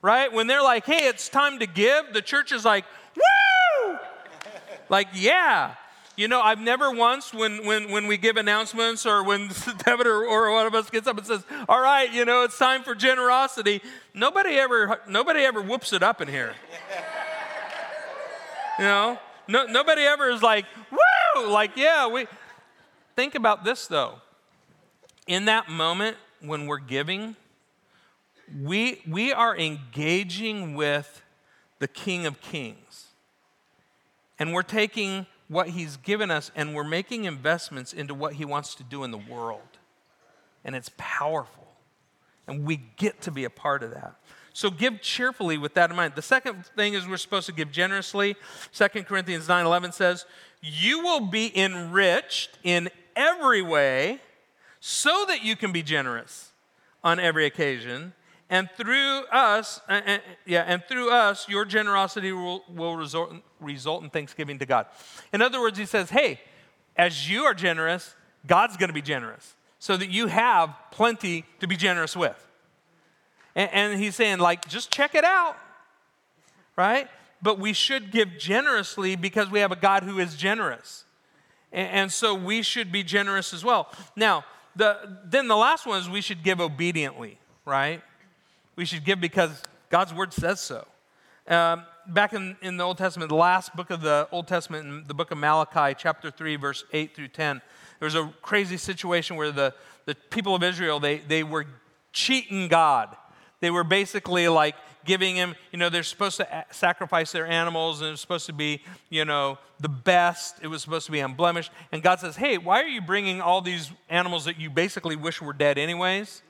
Right? When they're like, hey, it's time to give, the church is like, woo! like, yeah. You know, I've never once, when, when, when we give announcements or when David or, or one of us gets up and says, all right, you know, it's time for generosity, nobody ever, nobody ever whoops it up in here. you know? No, nobody ever is like, woo! Like, yeah, we, Think about this though. In that moment when we're giving, we, we are engaging with the King of Kings. And we're taking what He's given us and we're making investments into what He wants to do in the world. And it's powerful. And we get to be a part of that. So give cheerfully with that in mind. The second thing is we're supposed to give generously. 2 Corinthians 9 11 says, You will be enriched in every way so that you can be generous on every occasion. And through us uh, uh, yeah and through us your generosity will, will result, result in thanksgiving to god. In other words he says hey as you are generous god's going to be generous so that you have plenty to be generous with. And, and he's saying like just check it out right? But we should give generously because we have a god who is generous and, so we should be generous as well. Now, the, then the last one is we should give obediently, right? We should give because God's word says so. Um, back in, in the Old Testament, the last book of the Old Testament, in the book of Malachi, chapter 3, verse 8 through 10, there was a crazy situation where the, the people of Israel, they, they were cheating God. They were basically like giving him, you know, they're supposed to sacrifice their animals and it's supposed to be, you know, the best. It was supposed to be unblemished. And God says, hey, why are you bringing all these animals that you basically wish were dead anyways?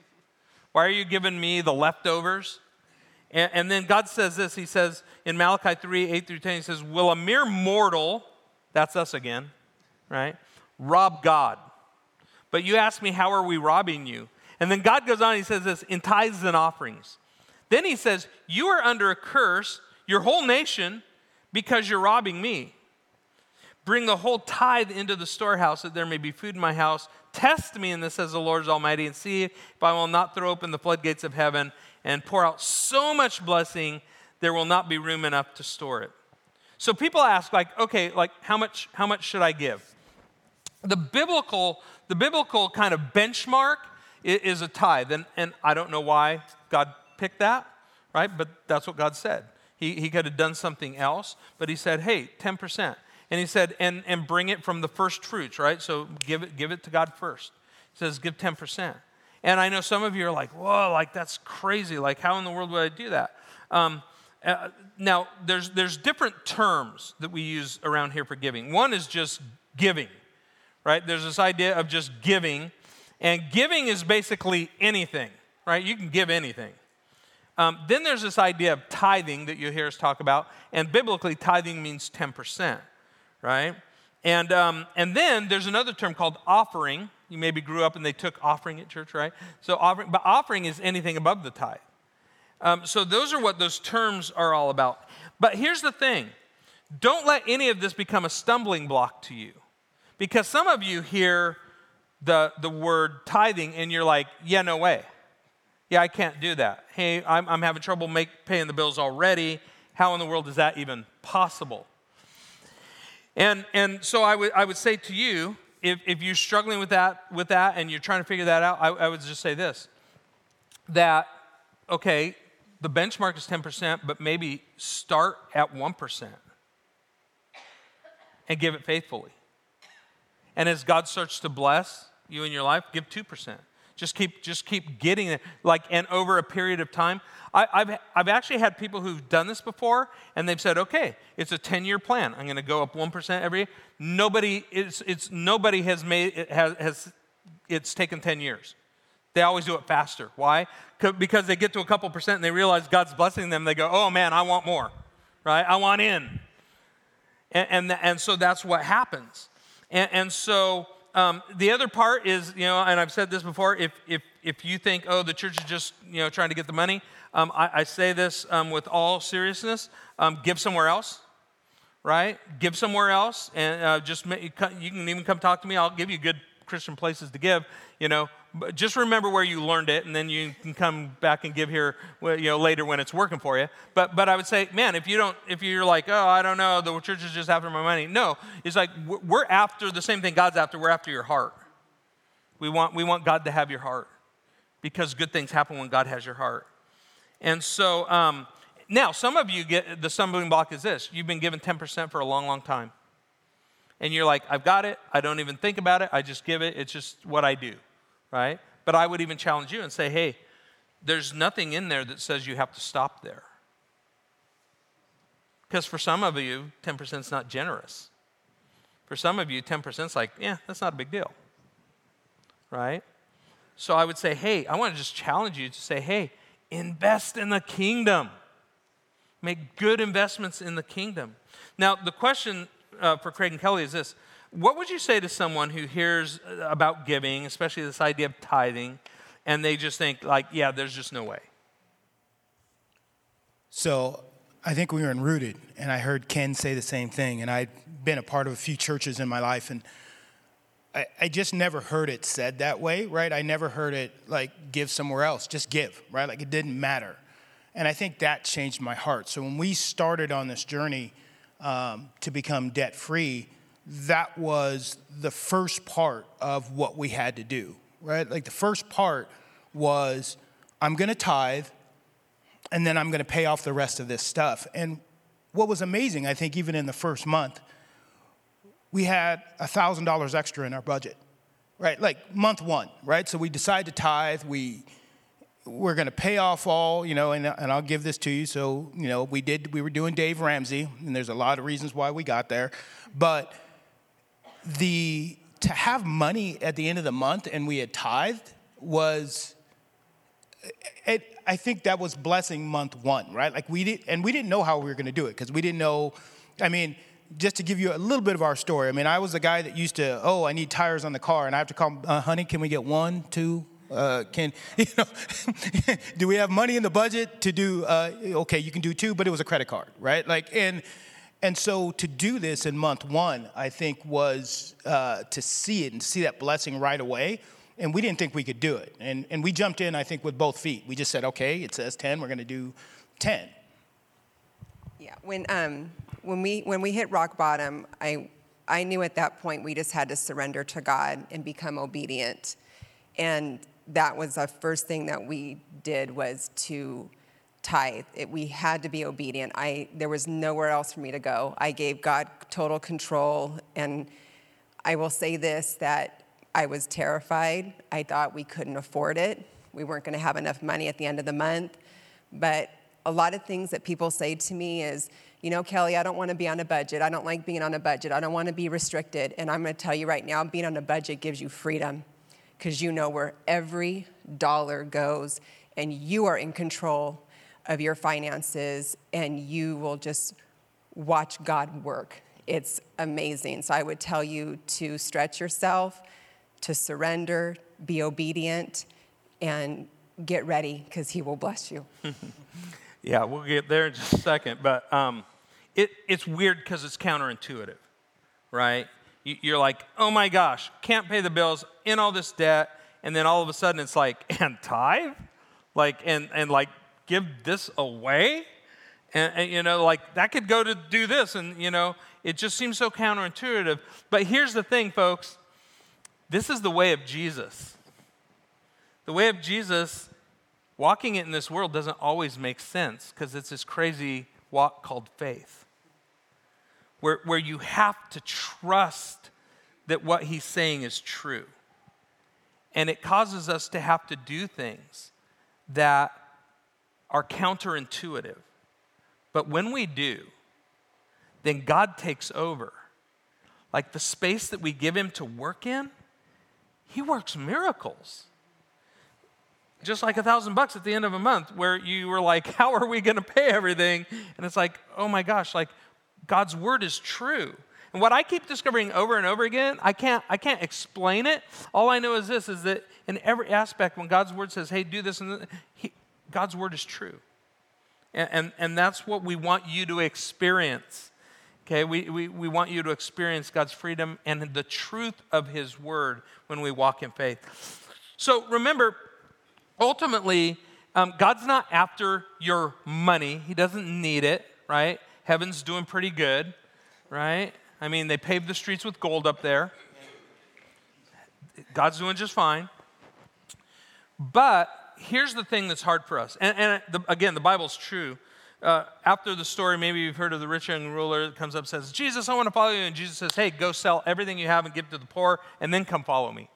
Why are you giving me the leftovers? And, and then God says this He says in Malachi 3 8 through 10, He says, Will a mere mortal, that's us again, right, rob God? But you ask me, How are we robbing you? And then God goes on, He says this in tithes and offerings. Then he says, You are under a curse, your whole nation, because you're robbing me. Bring the whole tithe into the storehouse that there may be food in my house. Test me in this, says the Lord Almighty, and see if I will not throw open the floodgates of heaven and pour out so much blessing there will not be room enough to store it. So people ask, like, okay, like how much, how much should I give? The biblical, the biblical kind of benchmark is a tithe. And, and I don't know why God pick that, right? But that's what God said. He, he could have done something else, but he said, hey, 10%. And he said, and, and bring it from the first fruits, right? So give it, give it to God first. He says, give 10%. And I know some of you are like, whoa, like that's crazy. Like, how in the world would I do that? Um, uh, now, there's, there's different terms that we use around here for giving. One is just giving, right? There's this idea of just giving. And giving is basically anything, right? You can give anything. Um, then there's this idea of tithing that you hear us talk about, and biblically, tithing means 10%, right? And, um, and then there's another term called offering. You maybe grew up and they took offering at church, right? So offering, but offering is anything above the tithe. Um, so those are what those terms are all about. But here's the thing don't let any of this become a stumbling block to you. Because some of you hear the, the word tithing and you're like, yeah, no way. Yeah, I can't do that. Hey, I'm, I'm having trouble make, paying the bills already. How in the world is that even possible? And, and so I would, I would say to you, if, if you're struggling with that, with that and you're trying to figure that out, I, I would just say this that, okay, the benchmark is 10%, but maybe start at 1% and give it faithfully. And as God starts to bless you in your life, give 2%. Just keep, just keep getting it. Like, and over a period of time, I, have I've actually had people who've done this before, and they've said, okay, it's a 10 year plan. I'm going to go up 1% every year. Nobody, it's, it's, nobody has made, it has, has, it's taken 10 years. They always do it faster. Why? Because they get to a couple percent and they realize God's blessing them. They go, oh man, I want more, right? I want in. And, and, and so that's what happens. And, and so um, the other part is, you know, and I've said this before, if, if, if you think, oh, the church is just, you know, trying to get the money, um, I, I, say this um, with all seriousness um, give somewhere else, right? Give somewhere else, and uh, just you can even come talk to me. I'll give you good Christian places to give, you know, but just remember where you learned it, and then you can come back and give here, you know, later when it's working for you. But but I would say, man, if you don't, if you're like, oh, I don't know, the church is just after my money. No, it's like we're after the same thing God's after. We're after your heart. We want we want God to have your heart, because good things happen when God has your heart. And so um, now, some of you get the stumbling block is this: you've been given 10% for a long, long time, and you're like, I've got it. I don't even think about it. I just give it. It's just what I do right? But I would even challenge you and say, hey, there's nothing in there that says you have to stop there. Because for some of you, 10% is not generous. For some of you, 10% is like, yeah, that's not a big deal. Right? So I would say, hey, I want to just challenge you to say, hey, invest in the kingdom. Make good investments in the kingdom. Now, the question uh, for Craig and Kelly is this what would you say to someone who hears uh, about giving, especially this idea of tithing, and they just think, like, yeah, there's just no way? So I think we were in Rooted, and I heard Ken say the same thing, and I'd been a part of a few churches in my life, and I, I just never heard it said that way, right? I never heard it like give somewhere else, just give, right? Like it didn't matter. And I think that changed my heart. So when we started on this journey um, to become debt free, that was the first part of what we had to do, right? Like the first part was I'm going to tithe and then I'm going to pay off the rest of this stuff. And what was amazing, I think, even in the first month, we had $1,000 extra in our budget, right? Like month one, right? So we decided to tithe. We, we're going to pay off all, you know, and, and I'll give this to you. So, you know, we did, we were doing Dave Ramsey, and there's a lot of reasons why we got there. But the to have money at the end of the month and we had tithed was it, I think that was blessing month one, right? Like we did, and we didn't know how we were going to do it because we didn't know. I mean, just to give you a little bit of our story. I mean, I was the guy that used to, oh, I need tires on the car, and I have to call, uh, honey, can we get one, two? Uh, can you know? do we have money in the budget to do? Uh, okay, you can do two, but it was a credit card, right? Like, and and so to do this in month one, I think, was uh, to see it and see that blessing right away. And we didn't think we could do it. And, and we jumped in, I think, with both feet. We just said, okay, it says 10, we're going to do 10. Yeah, when, um, when, we, when we hit rock bottom, I, I knew at that point we just had to surrender to God and become obedient. And that was the first thing that we did was to tithe. It, we had to be obedient. I, there was nowhere else for me to go. I gave God total control. And I will say this that I was terrified. I thought we couldn't afford it. We weren't going to have enough money at the end of the month. But a lot of things that people say to me is, you know, Kelly, I don't want to be on a budget. I don't like being on a budget. I don't want to be restricted. And I'm going to tell you right now, being on a budget gives you freedom because you know where every dollar goes and you are in control of your finances and you will just watch God work. It's amazing. So I would tell you to stretch yourself, to surrender, be obedient, and get ready because He will bless you. yeah, we'll get there in just a second. But um, it, it's weird because it's counterintuitive, right? You're like, oh my gosh, can't pay the bills, in all this debt, and then all of a sudden it's like, and tithe? Like, and, and like, give this away? And, and, you know, like that could go to do this, and you know, it just seems so counterintuitive. But here's the thing, folks this is the way of Jesus. The way of Jesus, walking it in this world doesn't always make sense because it's this crazy walk called faith, where, where you have to trust that what he's saying is true. And it causes us to have to do things that are counterintuitive. But when we do, then God takes over. Like the space that we give Him to work in, He works miracles. Just like a thousand bucks at the end of a month, where you were like, How are we going to pay everything? And it's like, Oh my gosh, like God's word is true. And what I keep discovering over and over again, I can't, I can't explain it. All I know is this is that in every aspect, when God's word says, hey, do this, and he, God's word is true. And, and, and, that's what we want you to experience. Okay, we, we, we want you to experience God's freedom and the truth of his word when we walk in faith. So remember, ultimately, um, God's not after your money. He doesn't need it, right? Heaven's doing pretty good, right? I mean, they paved the streets with gold up there. God's doing just fine. But here's the thing that's hard for us. And, and the, again, the Bible's true. Uh, after the story, maybe you've heard of the rich young ruler that comes up and says, Jesus, I want to follow you. And Jesus says, Hey, go sell everything you have and give to the poor, and then come follow me.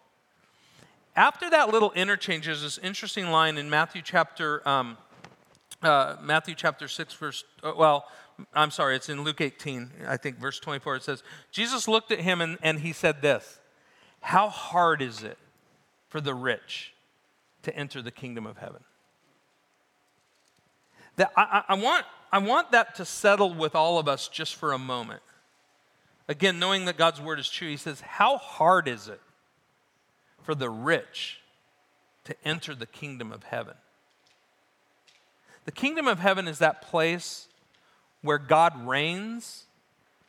After that little interchange, there's this interesting line in Matthew chapter, um, uh, Matthew chapter 6, verse, uh, well, I'm sorry, it's in Luke 18, I think, verse 24. It says, Jesus looked at him and, and he said this How hard is it for the rich to enter the kingdom of heaven? That I, I, want, I want that to settle with all of us just for a moment. Again, knowing that God's word is true, he says, How hard is it for the rich to enter the kingdom of heaven? The kingdom of heaven is that place where God reigns,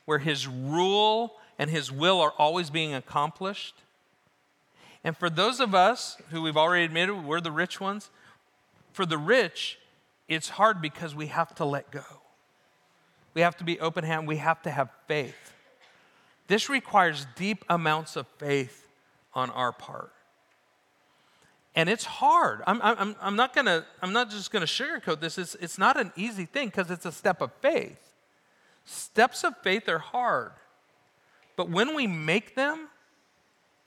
where his rule and his will are always being accomplished. And for those of us who we've already admitted we're the rich ones, for the rich, it's hard because we have to let go. We have to be open handed, we have to have faith. This requires deep amounts of faith on our part. And it's hard. I'm, I'm, I'm not gonna, I'm not just gonna sugarcoat this. It's, it's not an easy thing because it's a step of faith. Steps of faith are hard. But when we make them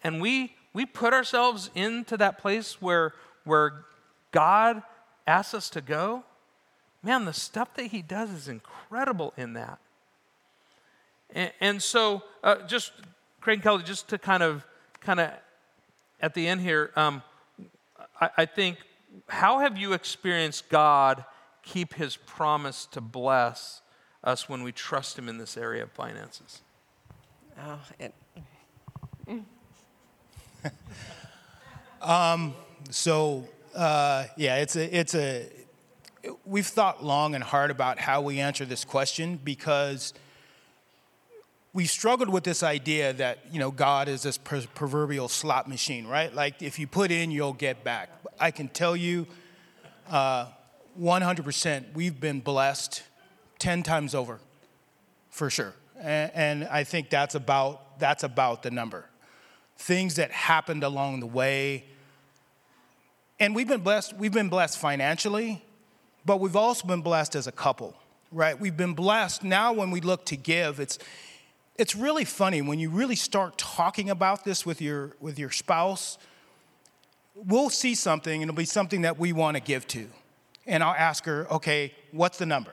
and we, we put ourselves into that place where, where God asks us to go, man, the stuff that He does is incredible in that. And, and so, uh, just Craig Kelly, just to kind of, kind of at the end here, um, I, I think, how have you experienced God keep his promise to bless us when we trust him in this area of finances? Oh, it. um, so, uh, yeah, it's a, it's a, we've thought long and hard about how we answer this question because we struggled with this idea that you know God is this proverbial slot machine, right? Like if you put in, you'll get back. I can tell you, uh, 100%, we've been blessed 10 times over, for sure. And, and I think that's about that's about the number. Things that happened along the way, and we've been blessed. We've been blessed financially, but we've also been blessed as a couple, right? We've been blessed now when we look to give. It's it's really funny when you really start talking about this with your with your spouse we'll see something and it'll be something that we want to give to and i'll ask her okay what's the number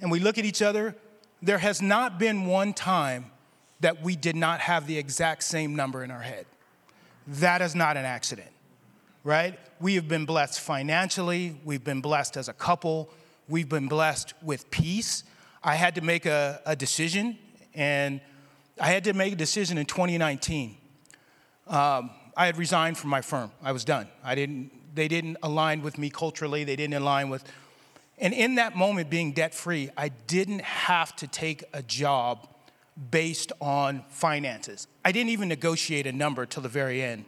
and we look at each other there has not been one time that we did not have the exact same number in our head that is not an accident right? We have been blessed financially, we've been blessed as a couple, we've been blessed with peace. I had to make a, a decision, and I had to make a decision in 2019. Um, I had resigned from my firm. I was done. I didn't, they didn't align with me culturally, they didn't align with. And in that moment, being debt free, I didn't have to take a job based on finances. I didn't even negotiate a number till the very end.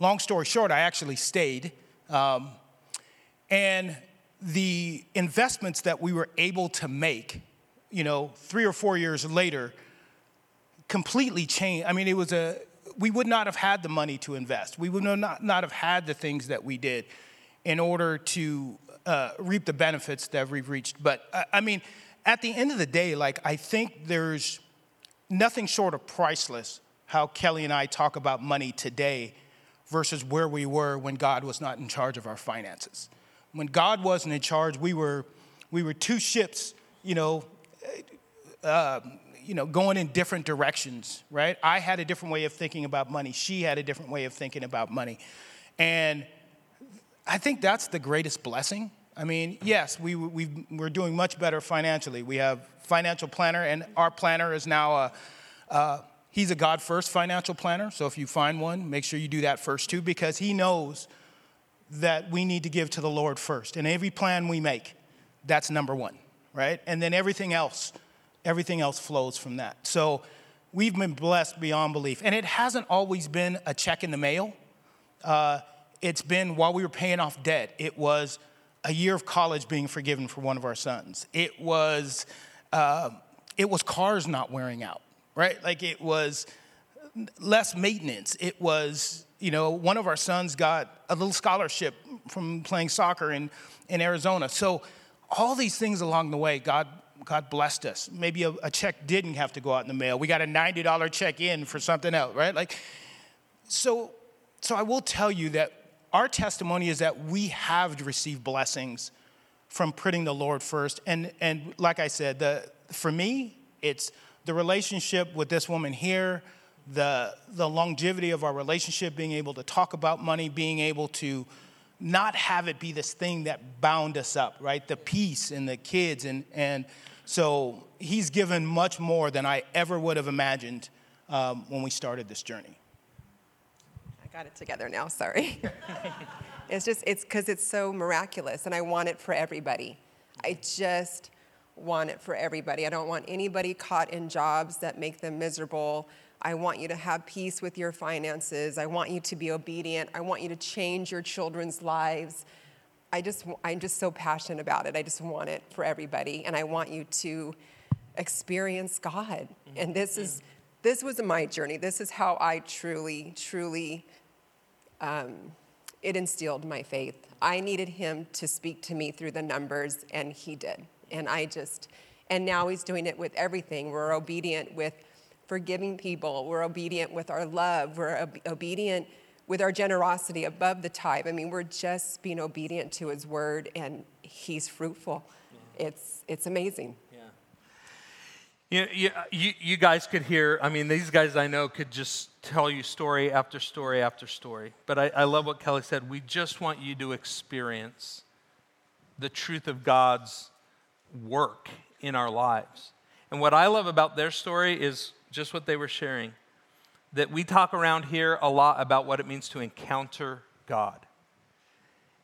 Long story short, I actually stayed. Um, and the investments that we were able to make, you know, three or four years later, completely changed. I mean, it was a, we would not have had the money to invest. We would not, not have had the things that we did in order to uh, reap the benefits that we've reached. But uh, I mean, at the end of the day, like, I think there's nothing short of priceless how Kelly and I talk about money today versus where we were when God was not in charge of our finances. When God wasn't in charge, we were, we were two ships, you know, uh, you know, going in different directions, right? I had a different way of thinking about money. She had a different way of thinking about money. And I think that's the greatest blessing. I mean, yes, we, we we're doing much better financially. We have financial planner, and our planner is now a, uh, He's a God first financial planner, so if you find one, make sure you do that first too, because he knows that we need to give to the Lord first. And every plan we make, that's number one, right? And then everything else, everything else flows from that. So we've been blessed beyond belief. And it hasn't always been a check in the mail. Uh, it's been while we were paying off debt, it was a year of college being forgiven for one of our sons. It was, uh, it was cars not wearing out right? Like it was less maintenance. It was, you know, one of our sons got a little scholarship from playing soccer in, in Arizona. So all these things along the way, God, God blessed us. Maybe a, a check didn't have to go out in the mail. We got a $90 check in for something else, right? Like, so, so I will tell you that our testimony is that we have received blessings from putting the Lord first. And, and like I said, the, for me, it's the relationship with this woman here, the, the longevity of our relationship, being able to talk about money, being able to not have it be this thing that bound us up, right? The peace and the kids. And, and so he's given much more than I ever would have imagined um, when we started this journey. I got it together now, sorry. it's just, it's because it's so miraculous and I want it for everybody. I just, want it for everybody. I don't want anybody caught in jobs that make them miserable. I want you to have peace with your finances. I want you to be obedient. I want you to change your children's lives. I just, I'm just so passionate about it. I just want it for everybody. And I want you to experience God. And this is, this was my journey. This is how I truly, truly, um, it instilled my faith. I needed Him to speak to me through the numbers, and He did. And I just, and now he's doing it with everything. We're obedient with forgiving people, we're obedient with our love, we're ob- obedient with our generosity above the tithe. I mean, we're just being obedient to his word, and he's fruitful. Yeah. It's, it's amazing. You, you, you, you guys could hear, I mean, these guys I know could just tell you story after story after story. But I, I love what Kelly said. We just want you to experience the truth of God's work in our lives. And what I love about their story is just what they were sharing that we talk around here a lot about what it means to encounter God.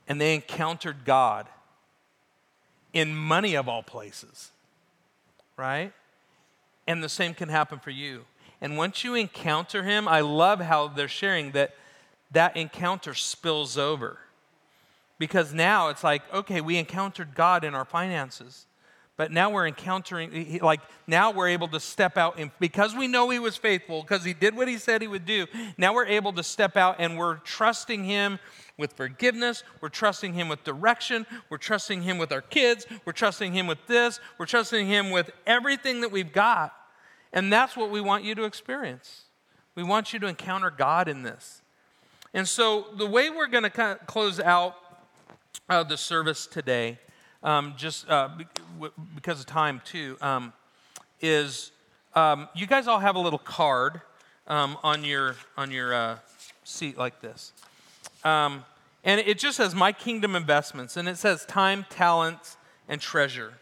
And they encountered God in money of all places, right? And the same can happen for you. And once you encounter Him, I love how they're sharing that that encounter spills over. Because now it's like, okay, we encountered God in our finances. But now we're encountering, like, now we're able to step out, and because we know He was faithful, because He did what He said He would do, now we're able to step out and we're trusting Him with forgiveness. We're trusting Him with direction. We're trusting Him with our kids. We're trusting Him with this. We're trusting Him with everything that we've got. And that's what we want you to experience. We want you to encounter God in this. And so, the way we're going to close out uh, the service today um, just uh, because of time too, um, is um, you guys all have a little card um, on your on your uh, seat like this, um, And it just says, My kingdom investments. And it says, time, talents, and treasure.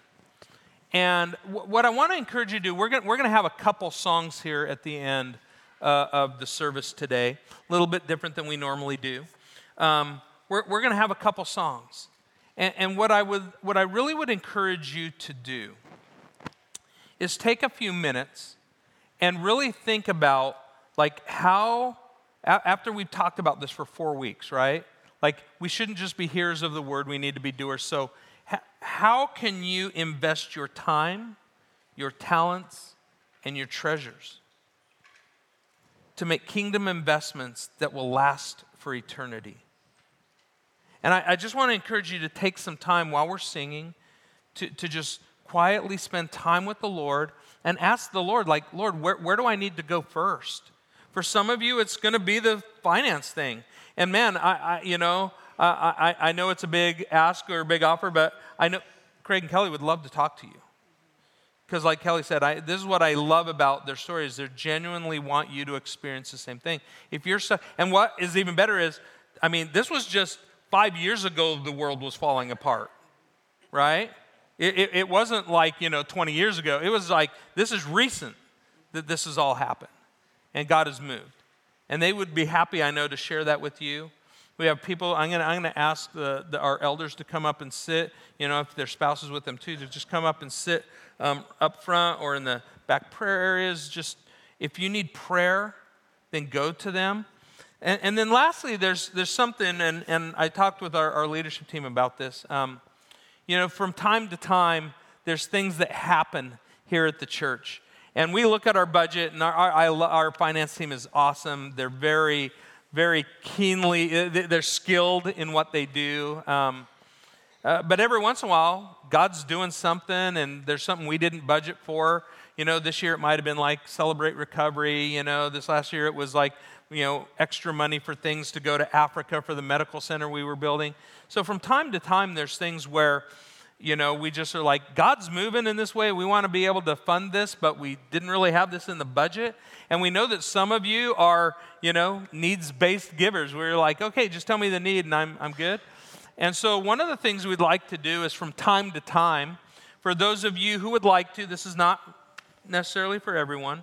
And w- what I want to encourage you to do, we're going we're to have a couple songs here at the end uh, of the service today, a little bit different than we normally do. Um, we're we're going to have a couple songs. And, and what, I would, what I really would encourage you to do is take a few minutes and really think about like how after we've talked about this for four weeks right like we shouldn't just be hearers of the word we need to be doers so how can you invest your time, your talents, and your treasures to make kingdom investments that will last for eternity? And I, I just want to encourage you to take some time while we're singing to, to just quietly spend time with the Lord and ask the Lord, like, Lord, where, where do I need to go first? For some of you, it's going to be the finance thing. And man, I, I you know, I, I know it's a big ask or a big offer, but I know Craig and Kelly would love to talk to you. Because, like Kelly said, I, this is what I love about their stories. They genuinely want you to experience the same thing. If you're so, and what is even better is, I mean, this was just five years ago the world was falling apart, right? It, it, it wasn't like, you know, 20 years ago. It was like, this is recent that this has all happened. And God has moved. And they would be happy, I know, to share that with you. We have people, I'm going to I'm gonna ask the, the, our elders to come up and sit, you know, if their spouses with them too, to just come up and sit um, up front or in the back prayer areas. Just if you need prayer, then go to them. And, and then lastly, there's, there's something, and, and I talked with our, our leadership team about this. Um, you know, from time to time, there's things that happen here at the church. And we look at our budget, and our, our, our finance team is awesome. They're very very keenly, uh, they're skilled in what they do. Um, uh, but every once in a while, God's doing something and there's something we didn't budget for. You know, this year it might have been like celebrate recovery. You know, this last year it was like, you know, extra money for things to go to Africa for the medical center we were building. So from time to time, there's things where, you know, we just are like, God's moving in this way. We want to be able to fund this, but we didn't really have this in the budget. And we know that some of you are, you know, needs based givers. We're like, okay, just tell me the need and I'm, I'm good. And so, one of the things we'd like to do is from time to time, for those of you who would like to, this is not necessarily for everyone,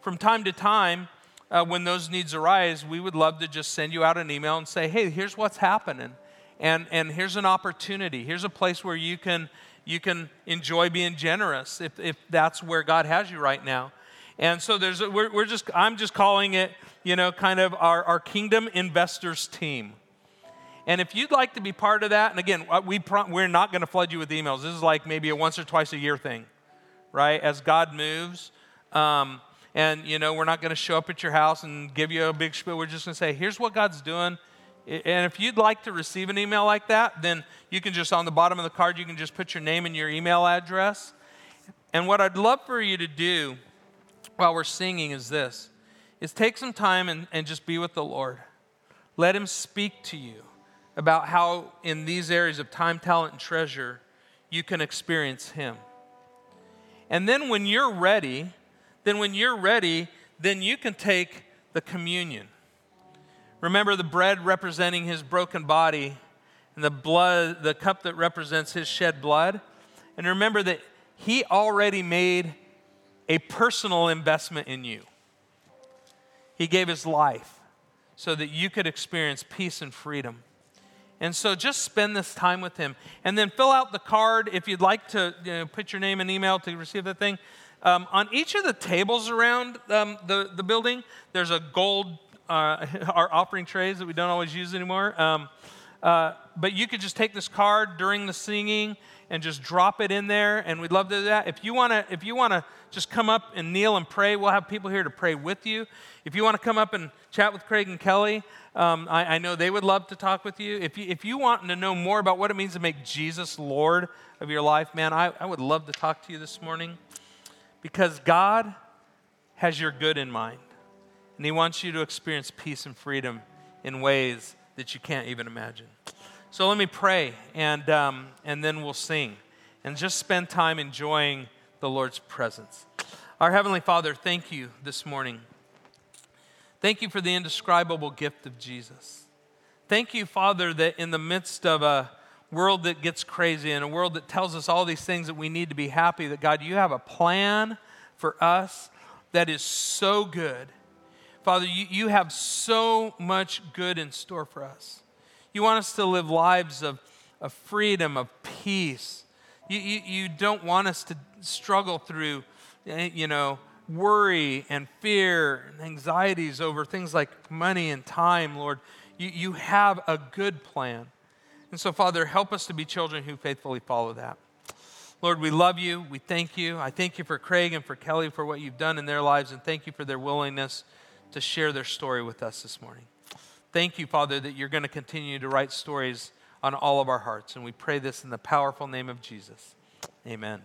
from time to time, uh, when those needs arise, we would love to just send you out an email and say, hey, here's what's happening and, and here's an opportunity. Here's a place where you can, you can enjoy being generous if, if that's where God has you right now. And so there's a, we're, we're just, I'm just calling it, you know, kind of our, our kingdom investors team. And if you'd like to be part of that, and again, uh, we pro- we're not going to flood you with emails. This is like maybe a once or twice a year thing, right? As God moves. Um, and, you know, we're not going to show up at your house and give you a big spiel. We're just going to say, here's what God's doing. And if you'd like to receive an email like that, then you can just on the bottom of the card, you can just put your name and your email address. And what I'd love for you to do while we're singing is this is take some time and, and just be with the Lord. Let him speak to you about how in these areas of time, talent, and treasure, you can experience him. And then when you're ready, then when you're ready, then you can take the communion. Remember the bread representing his broken body and the blood, the cup that represents his shed blood. And remember that he already made a personal investment in you. He gave his life so that you could experience peace and freedom. And so just spend this time with him. And then fill out the card if you'd like to you know, put your name and email to receive the thing. Um, on each of the tables around um, the, the building, there's a gold uh, our offering trays that we don't always use anymore. Um, uh, but you could just take this card during the singing and just drop it in there, and we'd love to do that. If you want to, if you want to just come up and kneel and pray, we'll have people here to pray with you. If you want to come up and chat with Craig and Kelly, um, I, I, know they would love to talk with you. If you if you want to know more about what it means to make Jesus Lord of your life, man, I, I would love to talk to you this morning because God has your good in mind. And He wants you to experience peace and freedom in ways that you can't even imagine. So let me pray, and, um, and then we'll sing and just spend time enjoying the Lord's presence. Our Heavenly Father, thank you this morning. Thank you for the indescribable gift of Jesus. Thank you, Father, that in the midst of a world that gets crazy and a world that tells us all these things that we need to be happy, that God, you have a plan for us that is so good. Father, you, you have so much good in store for us. You want us to live lives of, of freedom, of peace. You, you, you don't want us to struggle through, eh, you know, worry and fear and anxieties over things like money and time, Lord. You, you have a good plan. And so, Father, help us to be children who faithfully follow that. Lord, we love you. We thank you. I thank you for Craig and for Kelly for what you've done in their lives, and thank you for their willingness to share their story with us this morning. Thank you, Father, that you're going to continue to write stories on all of our hearts. And we pray this in the powerful name of Jesus. Amen.